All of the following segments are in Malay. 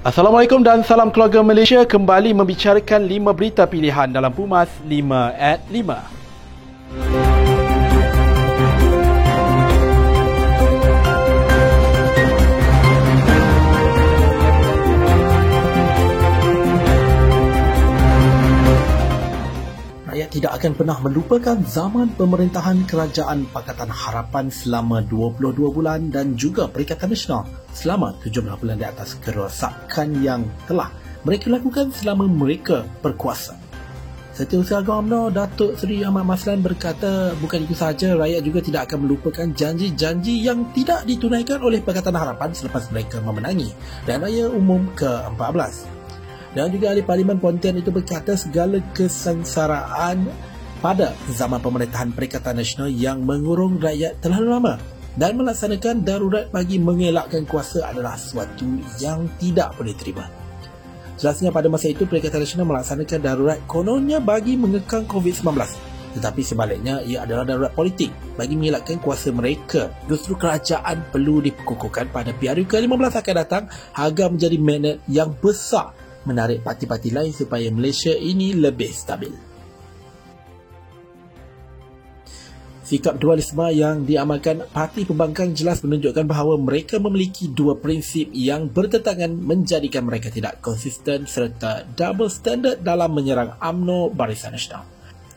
Assalamualaikum dan salam keluarga Malaysia kembali membicarakan 5 berita pilihan dalam Pumas 5 at 5. Tidak akan pernah melupakan zaman pemerintahan Kerajaan Pakatan Harapan selama 22 bulan dan juga Perikatan Nasional selama 17 bulan di atas kerosakan yang telah mereka lakukan selama mereka berkuasa. Setiausaha Agung UMNO Datuk Seri Ahmad Maslan berkata bukan itu sahaja rakyat juga tidak akan melupakan janji-janji yang tidak ditunaikan oleh Pakatan Harapan selepas mereka memenangi dan raya umum ke-14. Dan juga ahli Parlimen Pontian itu berkata segala kesengsaraan pada zaman pemerintahan Perikatan Nasional yang mengurung rakyat terlalu lama dan melaksanakan darurat bagi mengelakkan kuasa adalah sesuatu yang tidak boleh terima. Jelasnya pada masa itu Perikatan Nasional melaksanakan darurat kononnya bagi mengekang COVID-19 tetapi sebaliknya ia adalah darurat politik bagi mengelakkan kuasa mereka. Justru kerajaan perlu dikukuhkan pada PRU ke-15 akan datang agar menjadi magnet yang besar menarik parti-parti lain supaya Malaysia ini lebih stabil. Sikap dualisme yang diamalkan parti pembangkang jelas menunjukkan bahawa mereka memiliki dua prinsip yang bertentangan menjadikan mereka tidak konsisten serta double standard dalam menyerang AMNO Barisan Nasional.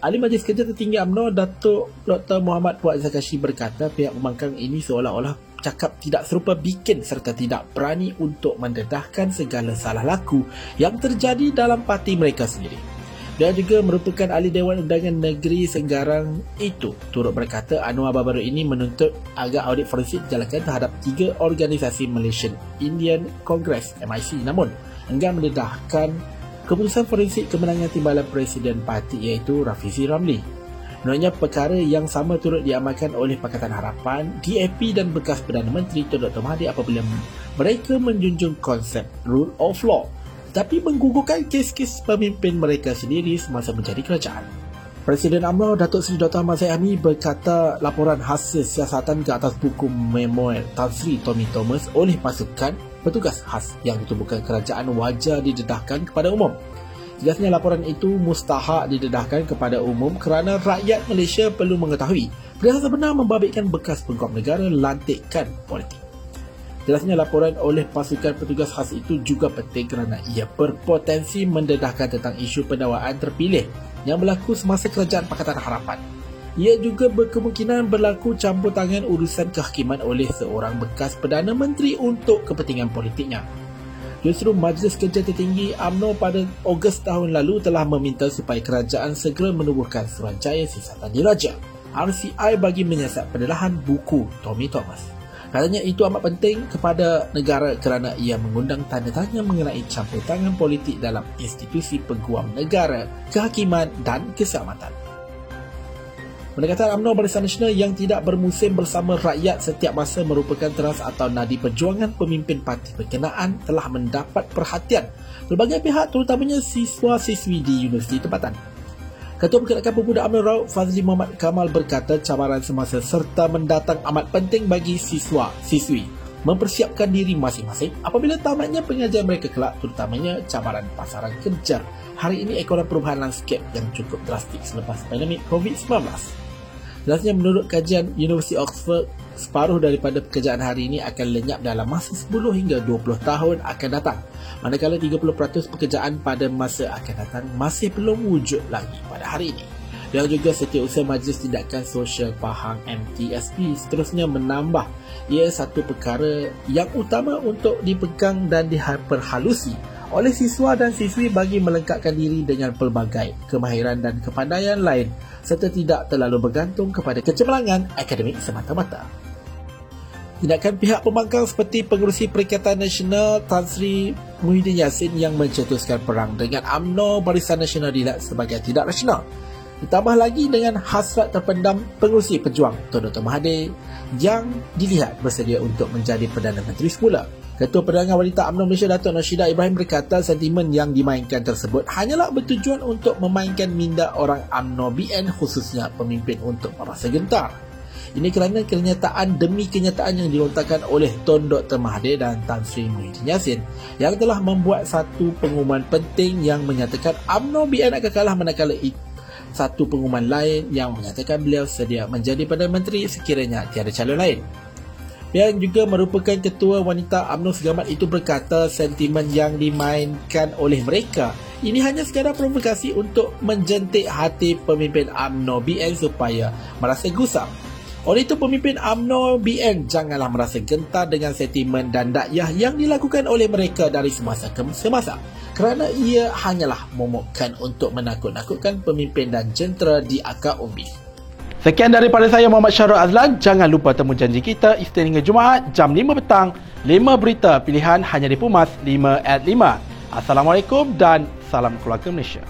Ahli Majlis Kerja Tertinggi AMNO Datuk Dr. Muhammad Puat Zakashi berkata pihak pembangkang ini seolah-olah cakap tidak serupa bikin serta tidak berani untuk mendedahkan segala salah laku yang terjadi dalam parti mereka sendiri. Dia juga merupakan ahli Dewan Undangan Negeri Senggarang itu turut berkata Anwar baru ini menuntut agar audit forensik dijalankan terhadap tiga organisasi Malaysian Indian Congress MIC namun enggan mendedahkan keputusan forensik kemenangan timbalan Presiden Parti iaitu Rafizi Ramli. Menurutnya perkara yang sama turut diamalkan oleh Pakatan Harapan, DAP dan bekas Perdana Menteri Tun Dr. Mahathir apabila mereka menjunjung konsep rule of law tapi menggugurkan kes-kes pemimpin mereka sendiri semasa menjadi kerajaan. Presiden UMNO Datuk Seri Dr. Ahmad Zahid berkata laporan hasil siasatan ke atas buku memoir Tan Sri Tommy Thomas oleh pasukan petugas khas yang ditubuhkan kerajaan wajar didedahkan kepada umum. Jelasnya laporan itu mustahak didedahkan kepada umum kerana rakyat Malaysia perlu mengetahui perihal sebenar membabitkan bekas pengkop negara lantikan politik. Jelasnya laporan oleh pasukan petugas khas itu juga penting kerana ia berpotensi mendedahkan tentang isu pendawaan terpilih yang berlaku semasa kerajaan Pakatan Harapan. Ia juga berkemungkinan berlaku campur tangan urusan kehakiman oleh seorang bekas Perdana Menteri untuk kepentingan politiknya. Justru Majlis Kerja Tertinggi AMNO pada Ogos tahun lalu telah meminta supaya kerajaan segera menubuhkan Suruhanjaya Siasatan Diraja RCI bagi menyiasat pendedahan buku Tommy Thomas. Katanya itu amat penting kepada negara kerana ia mengundang tanda tanya mengenai campur tangan politik dalam institusi peguam negara, kehakiman dan keselamatan. Pendekatan UMNO Barisan Nasional yang tidak bermusim bersama rakyat setiap masa merupakan teras atau nadi perjuangan pemimpin parti berkenaan telah mendapat perhatian berbagai pihak terutamanya siswa-siswi di universiti tempatan. Ketua Pergerakan Pemuda UMNO Raut Fazli Muhammad Kamal berkata cabaran semasa serta mendatang amat penting bagi siswa-siswi mempersiapkan diri masing-masing apabila tamatnya pengajian mereka kelak terutamanya cabaran pasaran kerja. Hari ini ekonomi perubahan landscape yang cukup drastik selepas pandemik COVID-19. Jelasnya menurut kajian University Oxford, separuh daripada pekerjaan hari ini akan lenyap dalam masa 10 hingga 20 tahun akan datang. Manakala 30% pekerjaan pada masa akan datang masih belum wujud lagi pada hari ini. Dan juga setiausaha Majlis Tindakan Sosial Pahang MTSP seterusnya menambah ia satu perkara yang utama untuk dipegang dan diperhalusi oleh siswa dan siswi bagi melengkapkan diri dengan pelbagai kemahiran dan kepandaian lain serta tidak terlalu bergantung kepada kecemerlangan akademik semata-mata. Tindakan pihak pembangkang seperti pengurusi Perikatan Nasional Tan Sri Muhyiddin Yassin yang mencetuskan perang dengan UMNO Barisan Nasional dilihat sebagai tidak rasional. Ditambah lagi dengan hasrat terpendam pengurusi pejuang Tun Dr. Mahathir yang dilihat bersedia untuk menjadi Perdana Menteri semula. Ketua Perdagangan Wanita UMNO Malaysia Datuk Nashidah Ibrahim berkata sentimen yang dimainkan tersebut hanyalah bertujuan untuk memainkan minda orang UMNO BN khususnya pemimpin untuk merasa gentar. Ini kerana kenyataan demi kenyataan yang dilontarkan oleh Tun Dr. Mahathir dan Tan Sri Muhyiddin Yassin yang telah membuat satu pengumuman penting yang menyatakan UMNO BN akan kalah manakala satu pengumuman lain yang menyatakan beliau sedia menjadi Perdana Menteri sekiranya tiada calon lain yang juga merupakan ketua wanita UMNO Segamat itu berkata sentimen yang dimainkan oleh mereka ini hanya sekadar provokasi untuk menjentik hati pemimpin UMNO BN supaya merasa gusam. Oleh itu pemimpin UMNO BN janganlah merasa gentar dengan sentimen dan dakyah yang dilakukan oleh mereka dari semasa ke semasa kerana ia hanyalah momokkan untuk menakut-nakutkan pemimpin dan jentera di akar umbi. Sekian daripada saya Muhammad Syarul Azlan. Jangan lupa temu janji kita Isnin hingga Jumaat jam 5 petang. 5 berita pilihan hanya di Pumas 5 at 5. Assalamualaikum dan salam keluarga Malaysia.